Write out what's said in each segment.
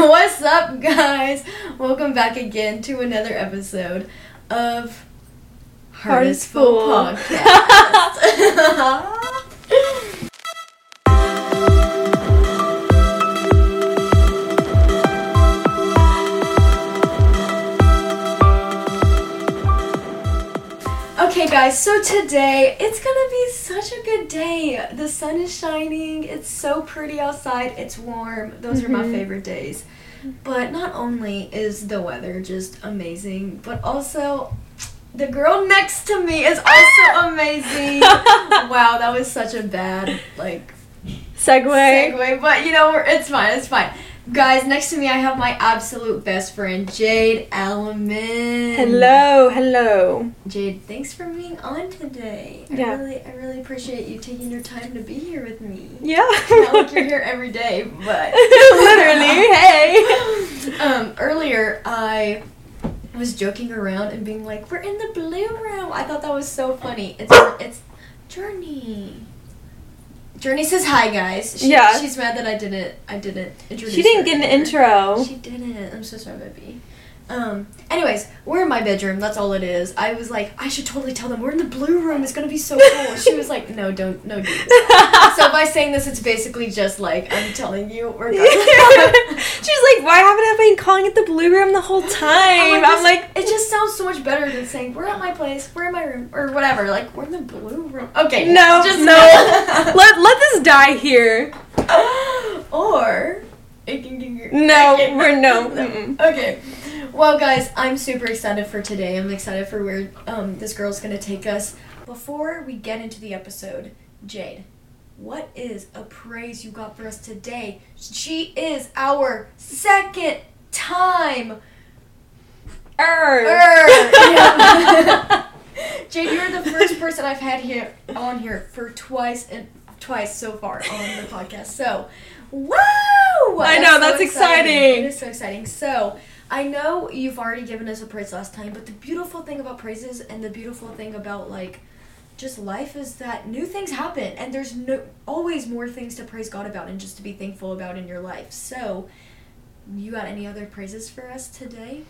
What's up, guys? Welcome back again to another episode of Hardest Fool Podcast. guys, so today it's gonna be such a good day. The sun is shining, it's so pretty outside, it's warm. Those are my Mhm. favorite days. But not only is the weather just amazing, but also the girl next to me is also amazing. wow, that was such a bad, like, segue. segue, but you know, it's fine, it's fine. Guys, next to me I have my absolute best friend, Jade Aleman. Hello, hello. Jade, thanks for being on today. I Yeah. really I really appreciate you taking your time to be here with me. Yeah. Not like you're here every day, but Literally, hey. Um, earlier I was joking around and being like, "We're in the blue room." I thought that was so funny. It's it's Journey. Journey says hi, guys. She, Yeah. She's mad that I didn't I didn't introduce. She didn't get an either. intro. She didn't. I'm so sorry, baby. Um. Anyways, we're in my bedroom. That's all it is. I was like, I should totally tell them we're in the blue room. It's gonna be so cool. she was like, No, don't, no, do this. so by saying this, it's basically just like I'm telling you we're going. She's like, why haven't I been calling it the blue room the whole time? I'm like, it just sounds so much better than saying we're at my place, we're in my room, or whatever. Like we're in the blue room. Okay, no, just no. let let this die here. or it can get No, we're no. Mm-mm. Okay. Well, guys, I'm super excited for today. I'm excited for where um, this girl's gonna take us. Before we get into the episode, Jade, what is a praise you got for us today? She is our second time. Er. Er, yeah. Jade, you're the first person I've had here on here for twice and twice so far on the podcast. So, woo! I know, that's exciting. It is so exciting. So, I know you've already given us a praise last time, but the beautiful thing about praises and the beautiful thing about like just life is that new things happen and there's no always more things to praise God about and just to be thankful about in your life. So, you got any other praises for us today?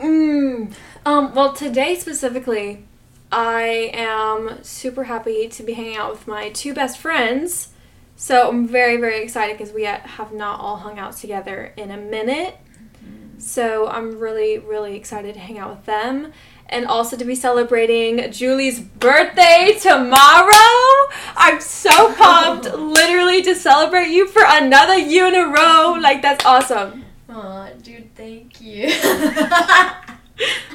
Mm. Um, well, today specifically, I am super happy to be hanging out with my two best friends. So I'm very, very excited because we have not all hung out together in a minute. So I'm really, really excited to hang out with them. And also to be celebrating Julie's birthday tomorrow. I'm so pumped, literally, to celebrate you for another year in a row. Like, that's awesome. Aw, dude, thank you.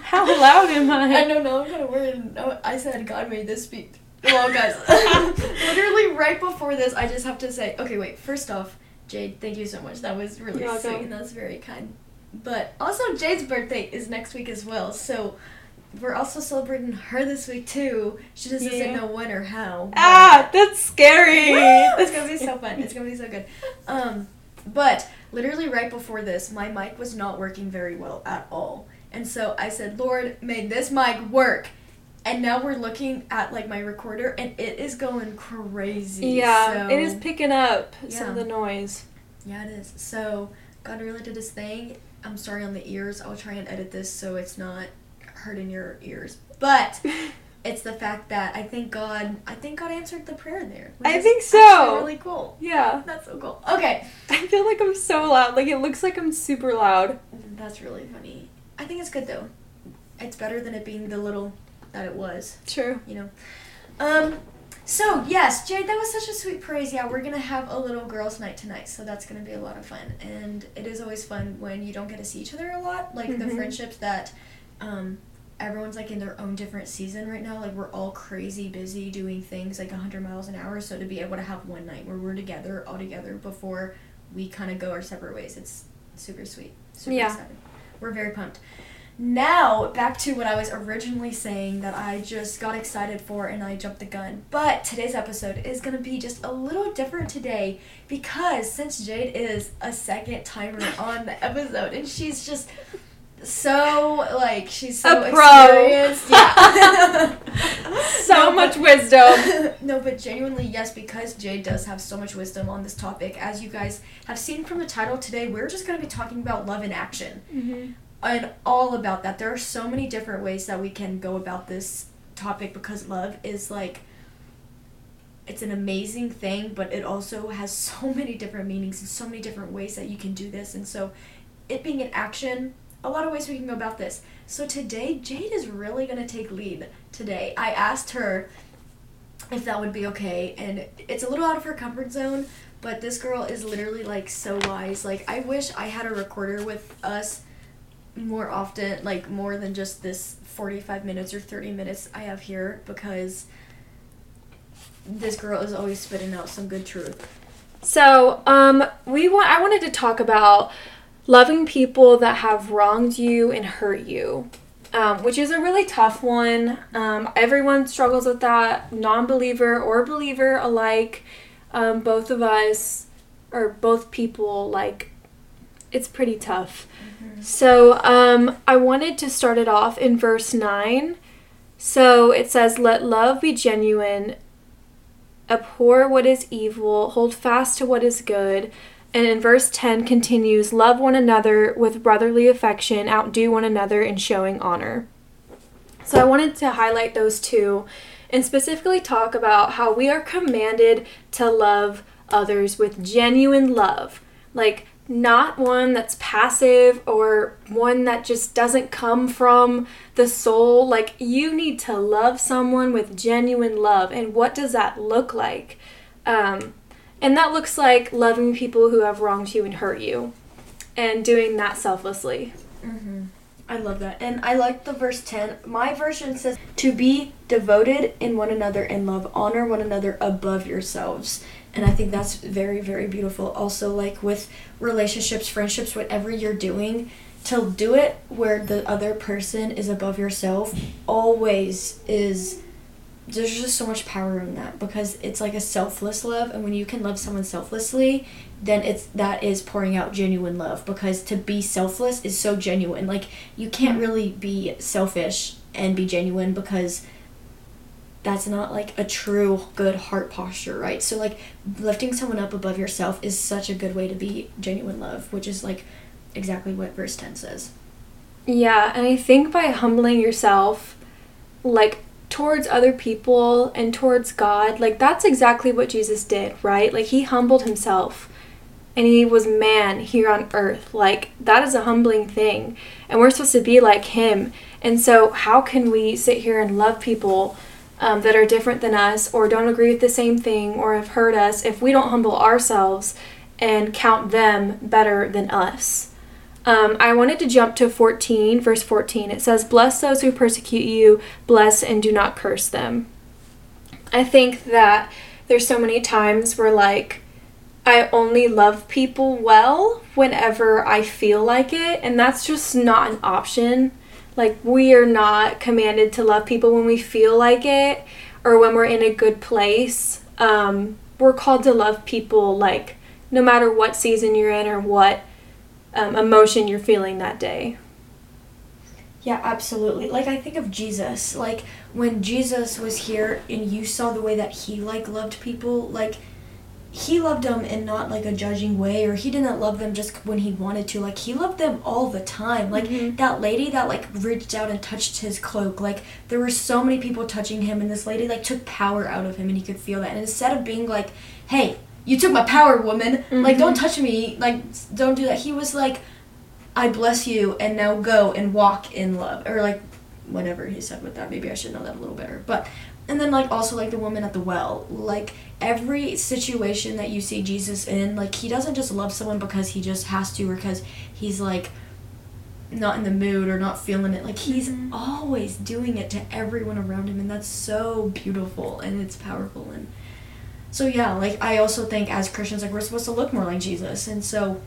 How loud am I I? don't know, I'm kind of worried. No, I said God made this speak. Well, guys, literally right before this, I just have to say, okay, wait, first off, Jade, thank you so much. That was really You're sweet welcome. and that's very kind. But also, Jade's birthday is next week as well, so we're also celebrating her this week too. She just doesn't Yeah. know when or how. Ah, that's scary. It's gonna be so fun. It's gonna be so good. Um, but literally right before this, my mic was not working very well at all, and so I said, "Lord, may this mic work." And now we're looking at like my recorder, and it is going crazy. Yeah, so, it is picking up some of the noise. Yeah, it is. So God really did His thing. I'm sorry on the ears. I'll try and edit this so it's not hurting your ears, but. It's the fact that I think God, I think God answered the prayer there. I think so. Really cool. Yeah, That's so cool. Okay. I feel like I'm so loud. Like it looks like I'm super loud. That's really funny. I think it's good though. It's better than it being the little that it was, True. you know. Um so yes, Jade, that was such a sweet praise. Yeah, we're gonna have a little girls' night tonight, so that's gonna be a lot of fun. And it is always fun when you don't get to see each other a lot. Like the Mhm. friendships that um everyone's like in their own different season right now. Like we're all crazy busy doing things like 100 miles an hour. So to be able to have one night where we're together, all together, before we kind of go our separate ways, it's super sweet. Super Yeah. excited. We're very pumped. Now, back to what I was originally saying that I just got excited for and I jumped the gun. But today's episode is going to be just a little different today because since Jade is a second timer on the episode and she's just so like she's so A pro. experienced. Yeah. So No, much but- wisdom. no, but genuinely, yes, because Jade does have so much wisdom on this topic. As you guys have seen from the title today, we're just going to be talking about love in action Mm-hmm. and all about that. There are so many different ways that we can go about this topic because love is like it's an amazing thing, but it also has so many different meanings and so many different ways that you can do this. And so, it being an action, a lot of ways we can go about this. So today, Jade is really gonna take lead. Today, I asked her if that would be okay, and it's a little out of her comfort zone. But this girl is literally like so wise. Like I wish I had a recorder with us more often, like more than just this 45 minutes or 30 minutes I have here because this girl is always spitting out some good truth. So, um, we want. I wanted to talk about loving people that have wronged you and hurt you, um, which is a really tough one. Um, everyone struggles with that, non-believer or believer alike. Um, both of us, or both people, like it's pretty tough. So, um, I wanted to start it off in verse nine. So it says, "Let love be genuine." abhor what is evil, hold fast to what is good. And in verse 10 continues, love one another with brotherly affection, outdo one another in showing honor. So I wanted to highlight those two and specifically talk about how we are commanded to love others with genuine love. Like, not one that's passive or one that just doesn't come from the soul. Like, you need to love someone with genuine love. And what does that look like? Um, and that looks like loving people who have wronged you and hurt you and doing that selflessly. Mm-hmm. I love that. And I like the verse 10. My version says, To be devoted in one another in love, honor one another above yourselves. And I think that's very, very beautiful. Also, like with relationships, friendships, whatever you're doing, to do it where the other person is above yourself always is. There's just so much power in that because it's like a selfless love, and when you can love someone selflessly, then it's that is pouring out genuine love because to be selfless is so genuine. Like you can't really be selfish and be genuine because that's not like a true good heart posture, right? So like lifting someone up above yourself is such a good way to be genuine love, which is like exactly what verse 10 says. Yeah, and I think by humbling yourself, like towards other people and towards God, like that's exactly what Jesus did, right? Like he humbled himself and he was man here on earth. Like that is a humbling thing. And we're supposed to be like him. And so, how can we sit here and love people um, that are different than us or don't agree with the same thing or have hurt us if we don't humble ourselves and count them better than us? Um, I wanted to jump to 14, verse 14. It says, Bless those who persecute you, bless and do not curse them. I think that there's so many times where, like, I only love people well whenever I feel like it, and that's just not an option. Like, we are not commanded to love people when we feel like it or when we're in a good place. Um, we're called to love people, like, no matter what season you're in or what um, emotion you're feeling that day. Yeah, absolutely. Like I think of Jesus, like when Jesus was here and you saw the way that he like loved people, like he loved them in not like a judging way or he didn't love them just when he wanted to. Like he loved them all the time. Like Mhm. that lady that like reached out and touched his cloak. Like there were so many people touching him and this lady like took power out of him and he could feel that. And instead of being like, "Hey, you took my power, woman. Like Mhm. don't touch me. Like don't do that." He was like I bless you and now go and walk in love or like whatever he said with that. Maybe I should know that a little better. But and then like also like the woman at the well. Like every situation that you see Jesus in, like he doesn't just love someone because he just has to or because he's like not in the mood or not feeling it. Like he's Mhm. always doing it to everyone around him and that's so beautiful and it's powerful and so yeah, like I also think as Christians like we're supposed to look more like Jesus. And so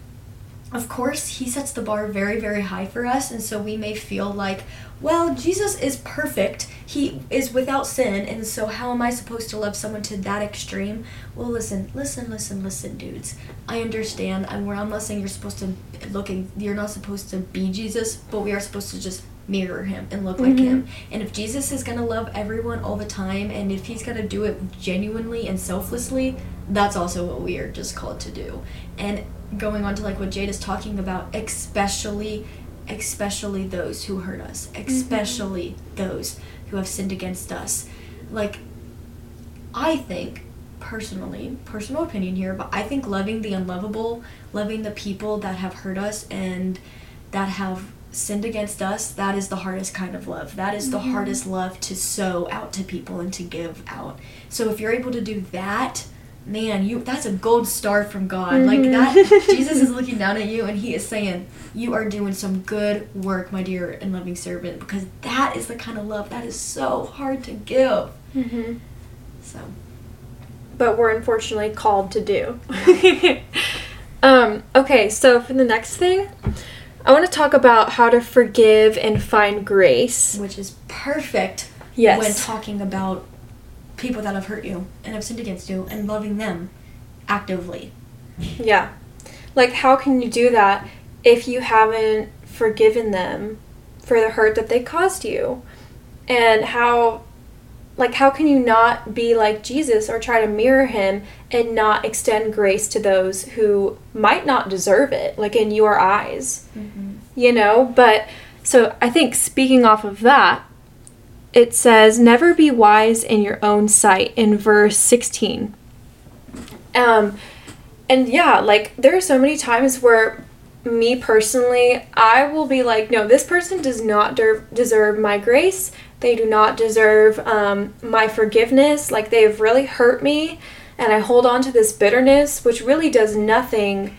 of course, he sets the bar very, very high for us, and so we may feel like, well, Jesus is perfect. He is without sin, and so how am I supposed to love someone to that extreme? Well, listen, listen, listen, listen, dudes. I understand. I'm, I'm not saying you're supposed to look and you're not supposed to be Jesus, but we are supposed to just mirror him and look like him. And if Jesus is going to love everyone all the time, and if he's going to do it genuinely and selflessly, that's also what we are just called to do. And going on to like what Jade is talking about, especially especially those who hurt us, especially mm-hmm. those who have sinned against us. Like I think personally, personal opinion here, but I think loving the unlovable, loving the people that have hurt us and that have sinned against us, that is the hardest kind of love. That is the mm-hmm. hardest love to sow out to people and to give out. So if you're able to do that, man, you that's a gold star from God. Mm-hmm. Like that Jesus is looking down at you and he is saying, "You are doing some good work, my dear and loving servant," because that is the kind of love that is so hard to give. Mm-hmm. So, but we're unfortunately called to do. um, okay, so for the next thing, I want to talk about how to forgive and find grace, which is perfect yes. when talking about people that have hurt you and have sinned against you and loving them actively. Yeah. Like, how can you do that if you haven't forgiven them for the hurt that they caused you? And how, like, how can you not be like Jesus or try to mirror him and not extend grace to those who might not deserve it, like in your eyes? Mm-hmm. You know? But so I think speaking off of that, it says, Never be wise in your own sight in verse 16. Um, and yeah, like there are so many times where me personally, I will be like, no, this person does not de- deserve my grace. They do not deserve um, my forgiveness. Like they have really hurt me, and I hold on to this bitterness, which really does nothing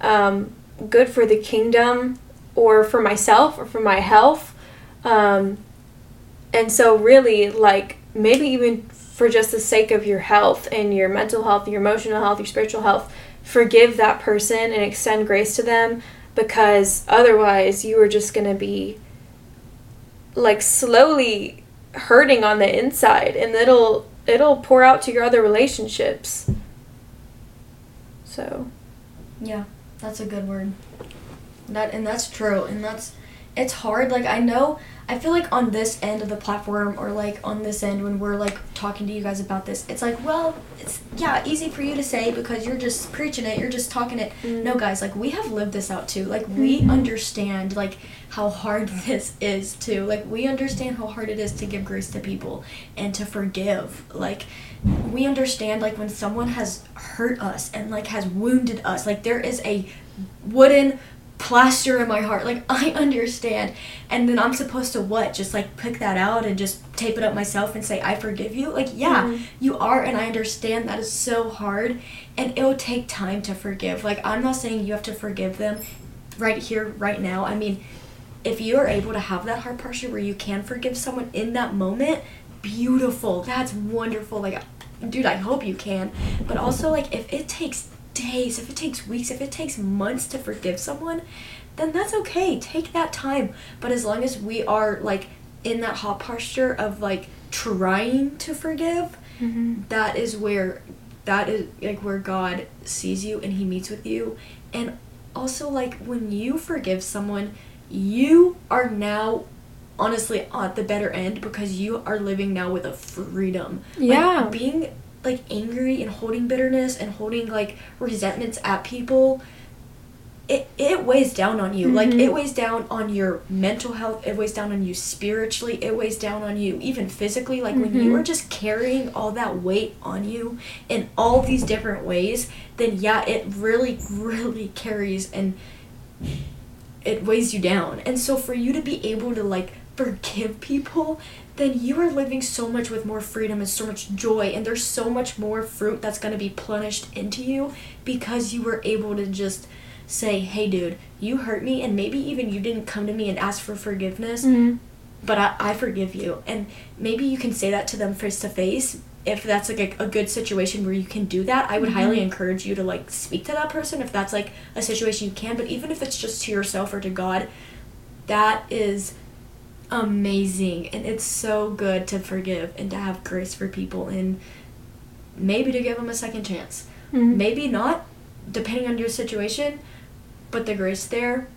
um, good for the kingdom or for myself or for my health. Um, and so, really, like, maybe even for just the sake of your health and your mental health, your emotional health, your spiritual health, forgive that person and extend grace to them because otherwise you are just going to be like slowly hurting on the inside and it'll it'll pour out to your other relationships. So, yeah, that's a good word. That and that's true and that's it's hard like I know I feel like on this end of the platform or like on this end when we're like talking to you guys about this, it's like, well, it's yeah, easy for you to say because you're just preaching it, you're just talking it. Mm-hmm. No, guys, like we have lived this out too. Like we mm-hmm. understand like how hard this is too. Like we understand how hard it is to give grace to people and to forgive. Like we understand like when someone has hurt us and like has wounded us, like there is a wooden plaster in my heart. Like I understand. And then I'm supposed to what? Just like pick that out and just tape it up myself and say I forgive you? Like yeah, mm-hmm. you are and I understand that is so hard and it'll take time to forgive. Like I'm not saying you have to forgive them right here right now. I mean, if you are able to have that heart posture where you can forgive someone in that moment, beautiful. That's wonderful. Like dude, I hope you can. But also like if it takes days, if it takes weeks, if it takes months to forgive someone, then that's okay. Take that time. But as long as we are like in that hot posture of like trying to forgive, mm-hmm. that is where that is like where God sees you and he meets with you. And also like when you forgive someone, you are now honestly at the better end because you are living now with a freedom. Yeah. Like, being like angry and holding bitterness and holding like resentments at people it, it weighs down on you. Mm-hmm. Like it weighs down on your mental health, it weighs down on you spiritually, it weighs down on you even physically. Like mm-hmm. when you mm-hmm. are just carrying all that weight on you in all these different ways, then yeah, it really, really carries and it weighs you down. And so for you to be able to like forgive people then you are living so much with more freedom and so much joy and there's so much more fruit that's going to be plunged into you because you were able to just say hey dude you hurt me and maybe even you didn't come to me and ask for forgiveness mm-hmm. but I, I forgive you and maybe you can say that to them face to face if that's like a, a good situation where you can do that, I would Mm-hmm. highly encourage you to like speak to that person if that's like a situation you can. But even if it's just to yourself or to God, that is amazing and it's so good to forgive and to have grace for people and maybe to give them a second chance. Mhm. maybe not depending on your situation but the grace there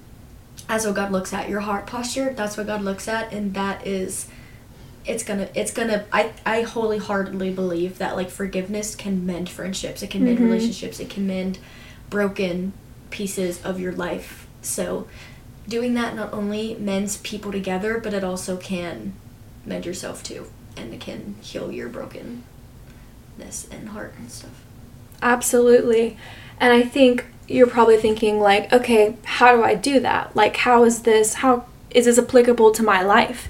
that's what god looks at. Your heart posture that's what god looks at and that is it's gonna it's gonna i i wholeheartedly believe that like forgiveness can mend friendships. It can mend Mhm. relationships. It can mend broken pieces of your life. So doing that not only mends people together but it also can mend yourself too and it can heal your brokenness and heart and stuff Absolutely. And I think you're probably thinking like, okay, how do I do that? Like how is this how is this applicable to my life?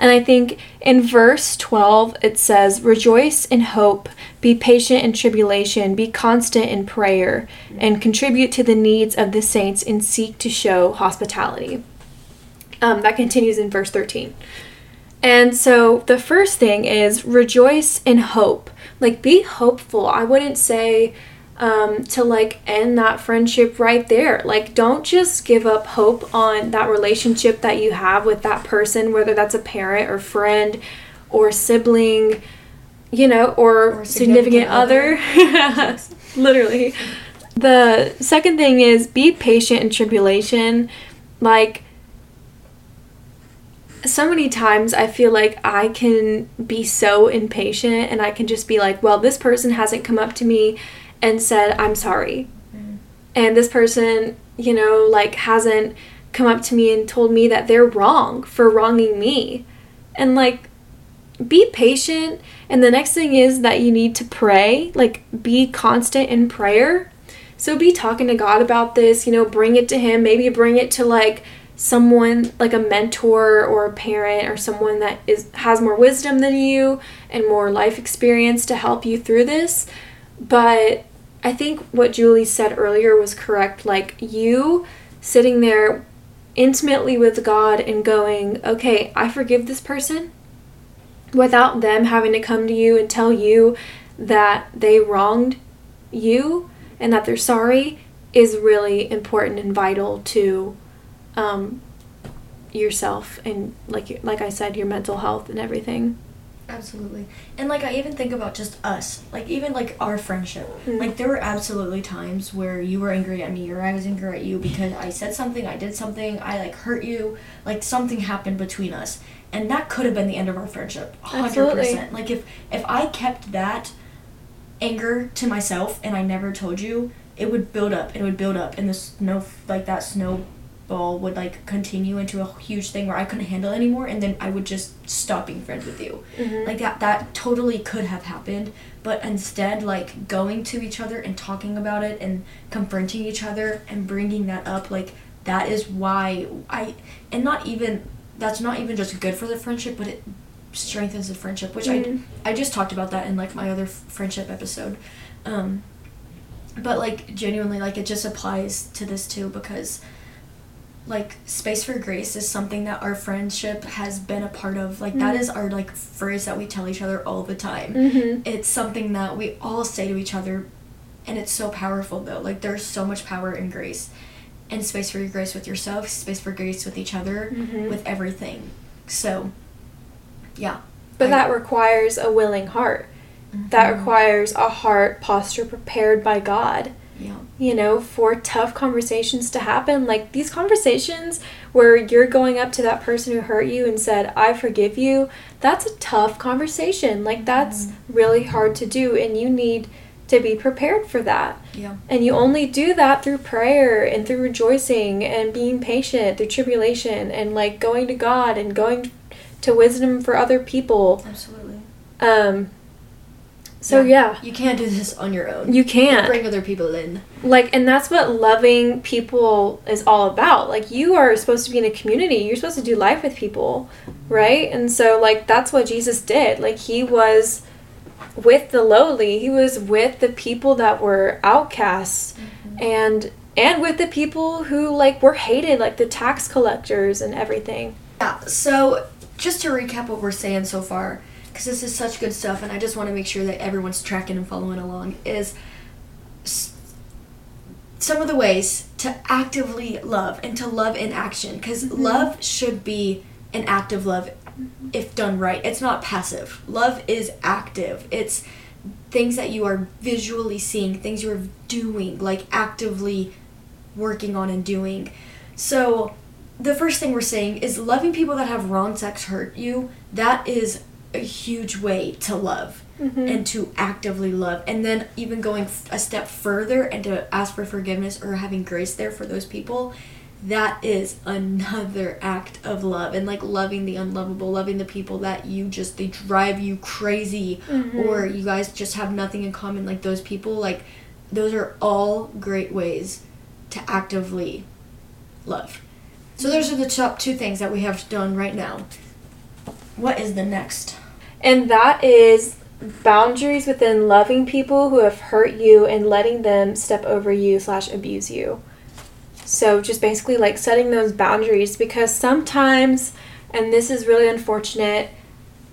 And I think in verse 12 it says, "Rejoice in hope, be patient in tribulation, be constant in prayer, and contribute to the needs of the saints and seek to show hospitality." Um, that continues in verse 13. And so the first thing is rejoice in hope. Like be hopeful. I wouldn't say um, to like end that friendship right there. Like don't just give up hope on that relationship that you have with that person, whether that's a parent or friend or sibling, you know, or, Or significant, significant other. Literally. The second thing is be patient in tribulation. Like so many times I feel like I can be so impatient and I can just be like, well, this person hasn't come up to me and said, I'm sorry. Mm. And this person, you know, like hasn't come up to me and told me that they're wrong for wronging me. And like, be patient. And the next thing is that you need to pray, like, be constant in prayer. So be talking to God about this, you know, bring it to Him. Maybe bring it to like, someone like a mentor or a parent or someone that is has more wisdom than you and more life experience to help you through this but i think what julie said earlier was correct like you sitting there intimately with god and going okay i forgive this person without them having to come to you and tell you that they wronged you and that they're sorry is really important and vital to um, yourself and like like I said, your mental health and everything. Absolutely. And like I even think about just us. Like even like our friendship. Mhm. Like there were absolutely times where you were angry at me or I was angry at you because I said something, I did something, I like hurt you, like something happened between us. And that could have been the end of our friendship. 100%. Absolutely. Like if if I kept that anger to myself and I never told you, it would build up. It would build up and the snow like that snowball would like continue into a huge thing where I couldn't handle it anymore and then I would just stop being friends with you Mhm. like that that totally could have happened but instead like going to each other and talking about it and confronting each other and bringing that up like that is why i and not even that's not even just good for the friendship but it strengthens the friendship which Mhm. i i just talked about that in like my other f- friendship episode um but like genuinely like it just applies to this too because like space for grace is something that our friendship has been a part of like that Mhm. is our like phrase that we tell each other all the time Mhm. it's something that we all say to each other and it's so powerful though like there's so much power in grace and space for your grace with yourself space for grace with each other Mhm. with everything so yeah But I- that requires a willing heart. That Mhm. requires a heart posture prepared by God. Yeah you know, for tough conversations to happen. Like these conversations where you're going up to that person who hurt you and said, I forgive you, that's a tough conversation. Like that's Mhm. really hard to do, and you need to be prepared for that. yeah And you only do that through prayer and through rejoicing and being patient through tribulation and like going to God and going to wisdom for other people. absolutely Um so yeah, you can't do this on your own. You can't. bring other people in. Like and that's what loving people is all about. Like you are supposed to be in a community. You're supposed to do life with people right? And so like that's what jesus did. Like he was with the lowly. He was with the people that were outcasts mm-hmm. and and with the people who like were hated like the tax collectors and everything. Yeah, so just to recap what we're saying so far, because this is such good stuff, and I just want to make sure that everyone's tracking and following along. Is some of the ways to actively love and to love in action, because Mm-hmm. love should be an active love if done right. It's not passive. Love is active. It's things that you are visually seeing, things you are doing, like actively working on and doing. So, the first thing we're saying is loving people that have wrong sex hurt you. That is a huge way to love mm-hmm. and to actively love. And then, even going f- a step further and to ask for forgiveness or having grace there for those people. That is another act of love and like loving the unlovable, loving the people that you just they drive you crazy mm-hmm. or you guys just have nothing in common like those people like those are all great ways to actively love. So those are the top two things that we have done right now. What is the next? And that is boundaries within loving people who have hurt you and letting them step over you slash abuse you. So just basically like setting those boundaries because sometimes, and this is really unfortunate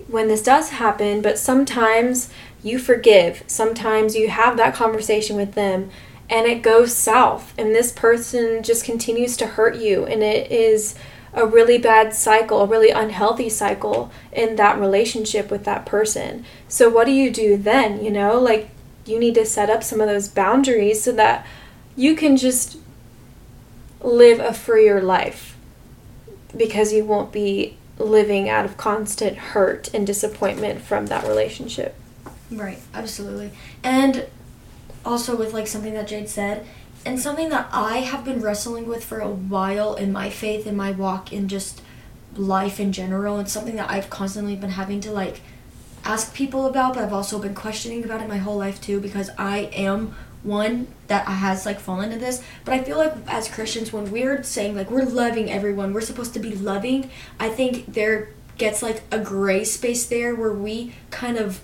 when this does happen, but sometimes you forgive. Sometimes you have that conversation with them and it goes south and this person just continues to hurt you and it is a really bad cycle, a really unhealthy cycle in that relationship with that person. So what do you do then, you know? Like you need to set up some of those boundaries so that you can just live a freer life because you won't be living out of constant hurt and disappointment from that relationship. Right, absolutely. And also with like something that Jade said, and something that I have been wrestling with for a while in my faith, in my walk, in just life in general, and something that I've constantly been having to like ask people about, but I've also been questioning about it my whole life too because I am one that has like fallen into this. But I feel like as Christians, when we're saying like we're loving everyone, we're supposed to be loving, I think there gets like a gray space there where we kind of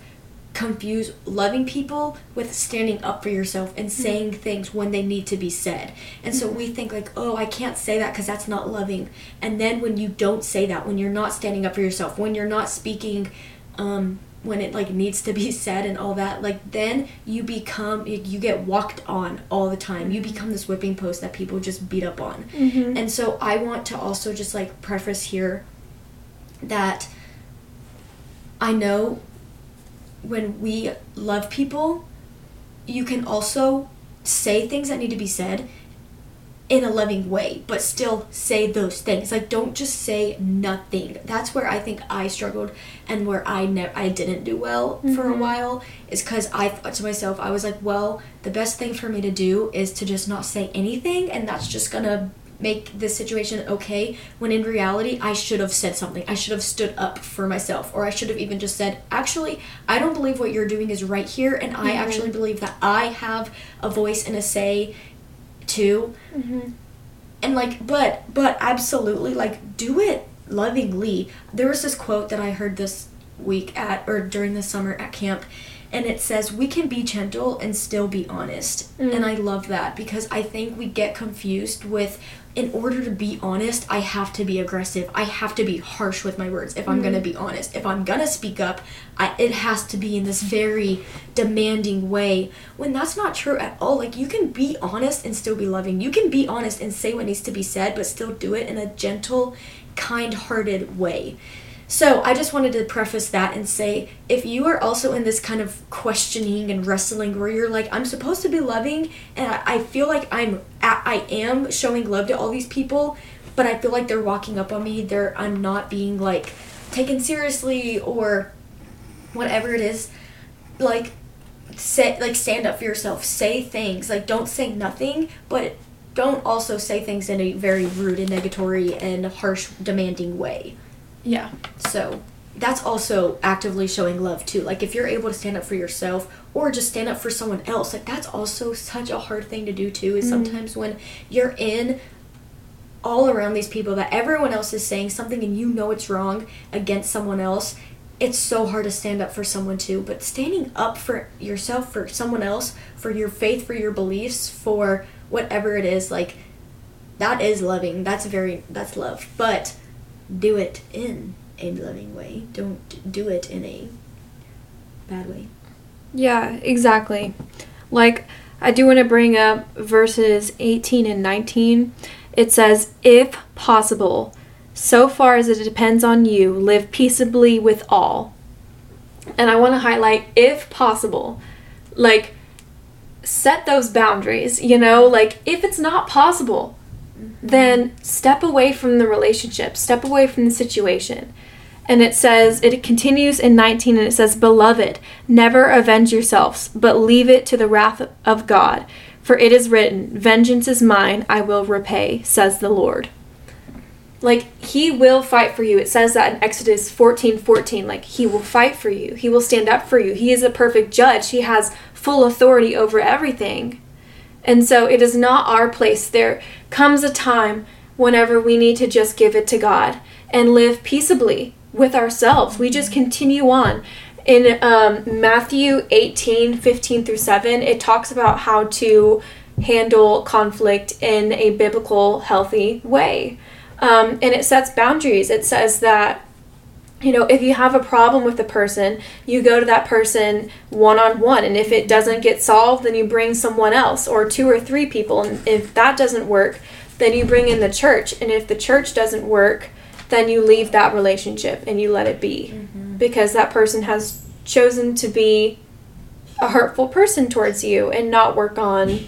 confuse loving people with standing up for yourself and mm-hmm. saying things when they need to be said. And so we mm-hmm. think like, "Oh, I can't say that cuz that's not loving." And then when you don't say that, when you're not standing up for yourself, when you're not speaking um when it like needs to be said and all that, like then you become you you get walked on all the time. You become mm-hmm. this whipping post that people just beat up on. And so I want to also just like preface here that I know when we love people, you can also say things that need to be said in a loving way, but still say those things. Like don't just say nothing. That's where I think I struggled and where I ne- I didn't do well for a mm-hmm. while is cuz I thought to myself I was like, well, the best thing for me to do is to just not say anything and that's just going to make this situation okay when in reality I should have said something. I should have stood up for myself or I should have even just said, "Actually, I don't believe what you're doing is right here and I mm-hmm. actually believe that I have a voice and a say too." Mm-hmm. And like but but absolutely like do it lovingly. There was this quote that I heard this week at or during the summer at camp and it says we can be gentle and still be honest. Mm. And I love that because I think we get confused with in order to be honest, I have to be aggressive. I have to be harsh with my words if I'm going to mm-hmm. be honest. If I'm going to speak up, I, it has to be in this very demanding way when that's not true at all. Like you can be honest and still be loving. You can be honest and say what needs to be said but still do it in a gentle, kind-hearted way. So I just wanted to preface that and say if you are also in this kind of questioning and wrestling where you're like I'm supposed to be loving and I, I feel like I'm I I am showing love to all these people, but I feel like they're walking up on me. They're I'm not being like taken seriously or whatever it is. Like say like stand up for yourself. Say things. Like don't say nothing, but don't also say things in a very rude and negatory and harsh demanding way. Yeah. So that's also actively showing love too. Like if you're able to stand up for yourself or just stand up for someone else, like that's also such a hard thing to do too. Is mm-hmm. sometimes when you're in all around these people that everyone else is saying something and you know it's wrong against someone else, it's so hard to stand up for someone too. But standing up for yourself, for someone else, for your faith, for your beliefs, for whatever it is, like that is loving. That's very that's love. But do it in a loving way. Don't do it in a bad way. Yeah, exactly. Like, I do want to bring up verses 18 and 19. It says, If possible, so far as it depends on you, live peaceably with all. And I want to highlight, if possible. Like, set those boundaries, you know? Like, if it's not possible, then step away from the relationship, step away from the situation. And it says, it continues in 19 and it says, Beloved, never avenge yourselves, but leave it to the wrath of God. For it is written, Vengeance is mine, I will repay, says the Lord. Like, he will fight for you. It says that in Exodus 14 14. Like, he will fight for you, he will stand up for you. He is a perfect judge, he has full authority over everything. And so it is not our place. There comes a time whenever we need to just give it to God and live peaceably with ourselves. We just continue on. In um, Matthew 18 15 through 7, it talks about how to handle conflict in a biblical, healthy way. Um, and it sets boundaries. It says that you know, if you have a problem with a person, you go to that person one on one. And if it doesn't get solved, then you bring someone else or two or three people. And if that doesn't work, then you bring in the church. And if the church doesn't work, then you leave that relationship and you let it be mm-hmm. because that person has chosen to be a hurtful person towards you and not work on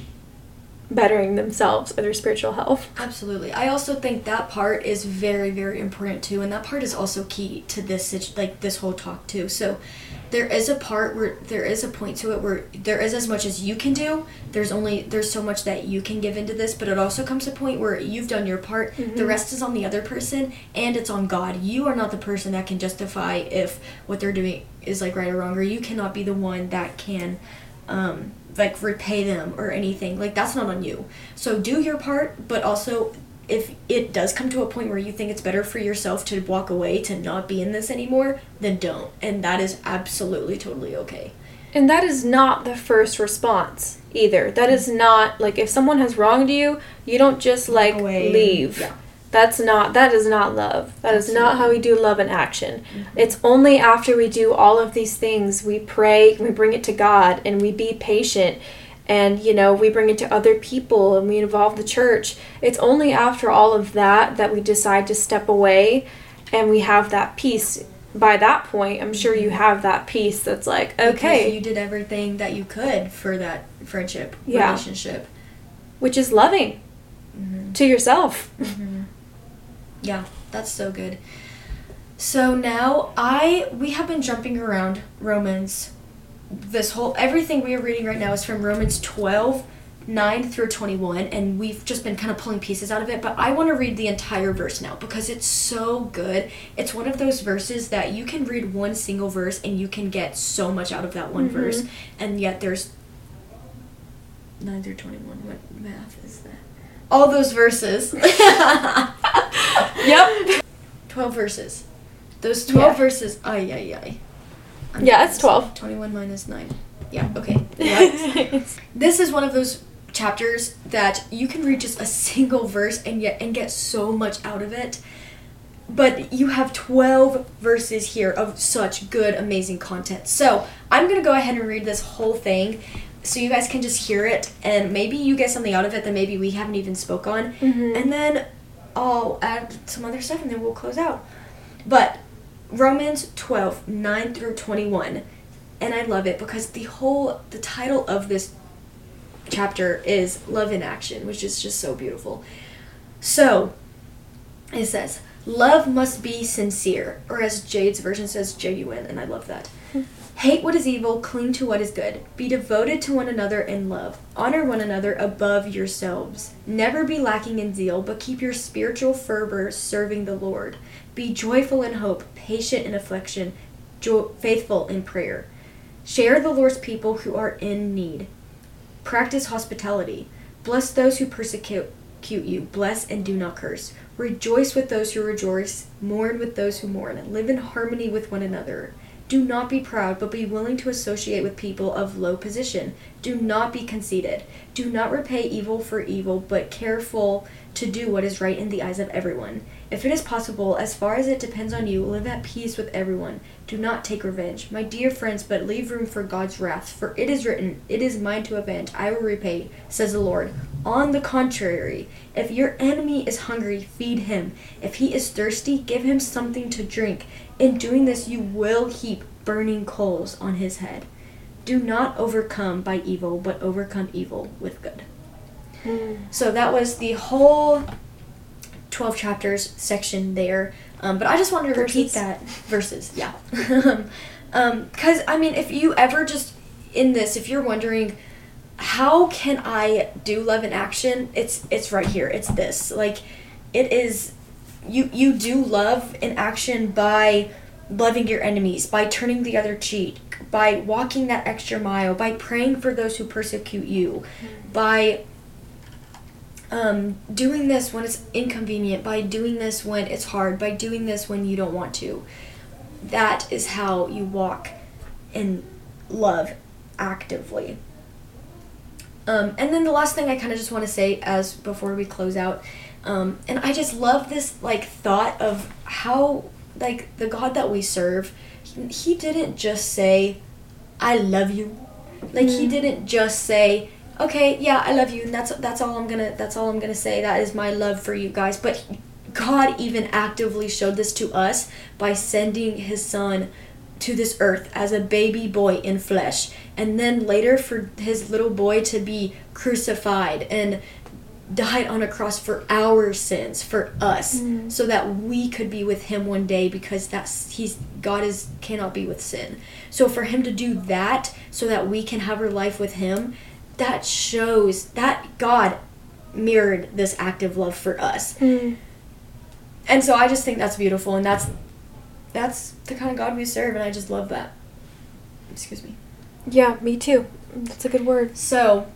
bettering themselves or their spiritual health. Absolutely. I also think that part is very very important too and that part is also key to this like this whole talk too. So there is a part where there is a point to it where there is as much as you can do. There's only there's so much that you can give into this, but it also comes to a point where you've done your part. Mm-hmm. The rest is on the other person and it's on God. You are not the person that can justify if what they're doing is like right or wrong or you cannot be the one that can um like repay them or anything. Like that's not on you. So do your part, but also if it does come to a point where you think it's better for yourself to walk away to not be in this anymore, then don't. And that is absolutely totally okay. And that is not the first response either. That is not like if someone has wronged you, you don't just like leave. Yeah. That's not that is not love. That is not how we do love in action. Mm-hmm. It's only after we do all of these things, we pray, we bring it to God and we be patient and you know, we bring it to other people and we involve the church. It's only after all of that that we decide to step away and we have that peace by that point, I'm sure you mm-hmm. have that peace that's like, okay. Because you did everything that you could for that friendship, yeah. relationship. Which is loving mm-hmm. to yourself. Mm-hmm. Yeah, that's so good. So now I we have been jumping around Romans this whole everything we are reading right now is from Romans 12 9 through 21 and we've just been kind of pulling pieces out of it but i want to read the entire verse now because it's so good it's one of those verses that you can read one single verse and you can get so much out of that one mm-hmm. verse and yet there's 9 through 21 what math is that all those verses. yep. 12 verses. Those 12 yeah. verses. Ay, ay, ay. I'm yeah, it's 12. 21 minus 9. Yeah, okay. this is one of those chapters that you can read just a single verse and yet and get so much out of it. But you have 12 verses here of such good, amazing content. So I'm going to go ahead and read this whole thing so you guys can just hear it and maybe you get something out of it that maybe we haven't even spoke on mm-hmm. and then i'll add some other stuff and then we'll close out. But romans 12 9 through 21 and i love it because the whole the title of this chapter is love in action which is just so beautiful. So it says love must be sincere or as jade's version says genuine and i love that Hate what is evil, cling to what is good. Be devoted to one another in love. Honor one another above yourselves. Never be lacking in zeal, but keep your spiritual fervor serving the Lord. Be joyful in hope, patient in affliction, jo- faithful in prayer. Share the Lord's people who are in need. Practice hospitality. Bless those who persecute you. Bless and do not curse. Rejoice with those who rejoice. Mourn with those who mourn. Live in harmony with one another. Do not be proud, but be willing to associate with people of low position. Do not be conceited. Do not repay evil for evil, but careful to do what is right in the eyes of everyone. If it is possible, as far as it depends on you, live at peace with everyone. Do not take revenge, my dear friends, but leave room for God's wrath. For it is written, It is mine to avenge, I will repay, says the Lord. On the contrary, if your enemy is hungry, feed him. If he is thirsty, give him something to drink. In doing this, you will heap burning coals on his head. Do not overcome by evil, but overcome evil with good. Mm. So that was the whole 12 chapters section there. Um, but I just wanted to repeat that. Verses, yeah. Because, I mean, if you ever just, in this, if you're wondering, how can I do love in action? It's it's right here. It's this. Like it is you you do love in action by loving your enemies, by turning the other cheek, by walking that extra mile, by praying for those who persecute you, by um, doing this when it's inconvenient, by doing this when it's hard, by doing this when you don't want to. That is how you walk in love actively. Um, and then the last thing I kind of just want to say as before we close out, um, and I just love this like thought of how like the God that we serve, he, he didn't just say, "I love you," like he Mm. didn't just say, "Okay, yeah, I love you," and that's that's all I'm gonna that's all I'm gonna say. That is my love for you guys. But God even actively showed this to us by sending His Son to this earth as a baby boy in flesh and then later for his little boy to be crucified and died on a cross for our sins for us Mm. so that we could be with him one day because that's he's God is cannot be with sin. So for him to do that so that we can have our life with him that shows that God mirrored this active love for us. Mm. And so I just think that's beautiful and that's that's the kind of God we serve and I just love that. Excuse me. Yeah, me too. That's a good word. So,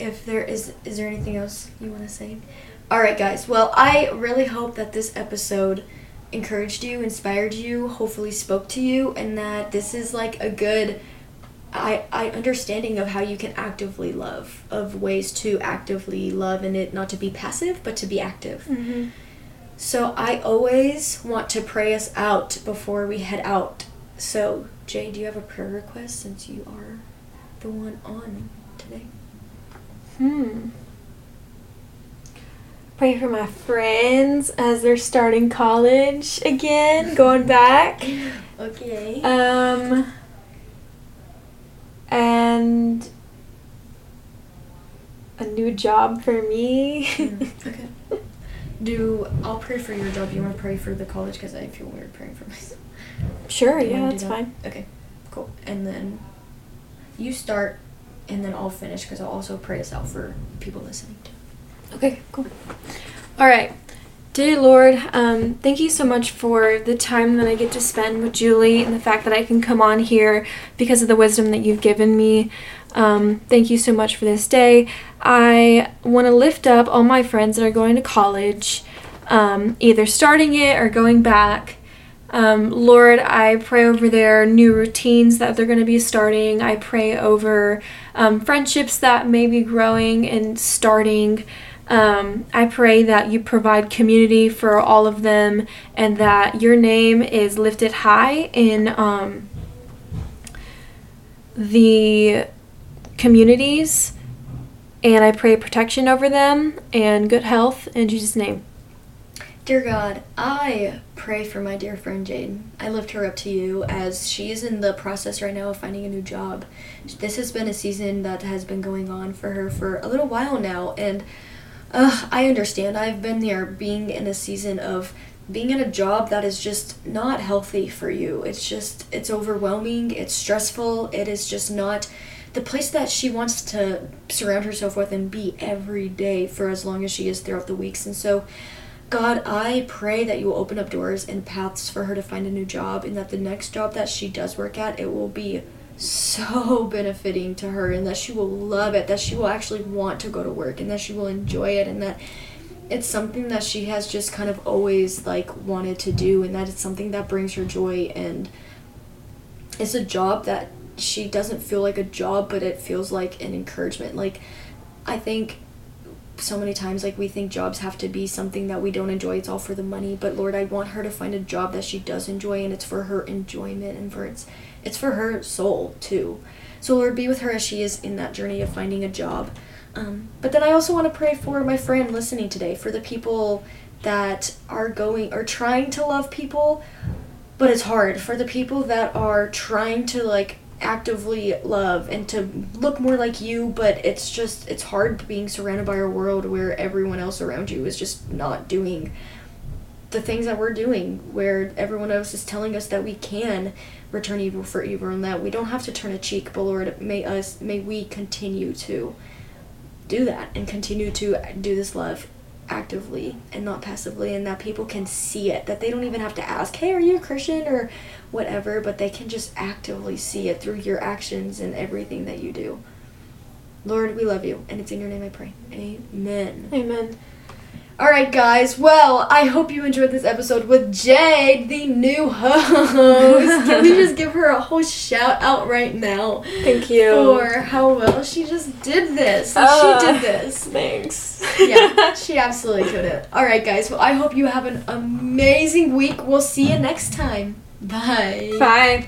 if there is is there anything else you want to say? All right, guys. Well, I really hope that this episode encouraged you, inspired you, hopefully spoke to you and that this is like a good I, I understanding of how you can actively love, of ways to actively love and it not to be passive, but to be active. Mm-hmm. So I always want to pray us out before we head out. So, Jay, do you have a prayer request since you are the one on today? Hmm. Pray for my friends as they're starting college again, going back. Okay. Um. And a new job for me. Mm, okay. Do I'll pray for your job? You want to pray for the college because I feel weird praying for myself. sure, Do yeah, that's that? fine. Okay, cool. And then you start, and then I'll finish because I'll also pray us out for people listening. Okay, cool. All right. Dear Lord, um, thank you so much for the time that I get to spend with Julie and the fact that I can come on here because of the wisdom that you've given me. Um, thank you so much for this day. I want to lift up all my friends that are going to college, um, either starting it or going back. Um, Lord, I pray over their new routines that they're going to be starting. I pray over um, friendships that may be growing and starting. Um, I pray that you provide community for all of them and that your name is lifted high in um, the communities. And I pray protection over them and good health in Jesus' name. Dear God, I pray for my dear friend Jade. I lift her up to you as she is in the process right now of finding a new job. This has been a season that has been going on for her for a little while now, and uh, I understand. I've been there being in a season of being in a job that is just not healthy for you. It's just, it's overwhelming, it's stressful, it is just not the place that she wants to surround herself with and be every day for as long as she is throughout the weeks. And so, God, I pray that you will open up doors and paths for her to find a new job, and that the next job that she does work at, it will be so benefiting to her, and that she will love it, that she will actually want to go to work, and that she will enjoy it, and that it's something that she has just kind of always like wanted to do, and that it's something that brings her joy and it's a job that she doesn't feel like a job, but it feels like an encouragement. Like, I think so many times like we think jobs have to be something that we don't enjoy. It's all for the money. But lord i want her to find a job that she does enjoy and it's for her enjoyment and for it's it's for her soul too. So lord be with her as she is in that journey of finding a job. Um, but then i also want to pray for my friend listening today for the people that are going or trying to love people but it's hard. For the people that are trying to like actively love and to look more like you but it's just it's hard being surrounded by a world where everyone else around you is just not doing the things that we're doing where everyone else is telling us that we can return evil for evil and that we don't have to turn a cheek but lord may us may we continue to do that and continue to do this love actively and not passively and that people can see it that they don't even have to ask hey are you a christian? or whatever but they can just actively see it through your actions and everything that you do lord we love you and it's in your name i pray amen Amen. all right guys well i hope you enjoyed this episode with jade the new host can we just give her a whole shout out right now Thank you. for how well she just did this Uh, she did this Thanks. yeah, she absolutely couldn't. All right, guys. Well, I hope you have an amazing week. We'll see you next time. Bye. Bye.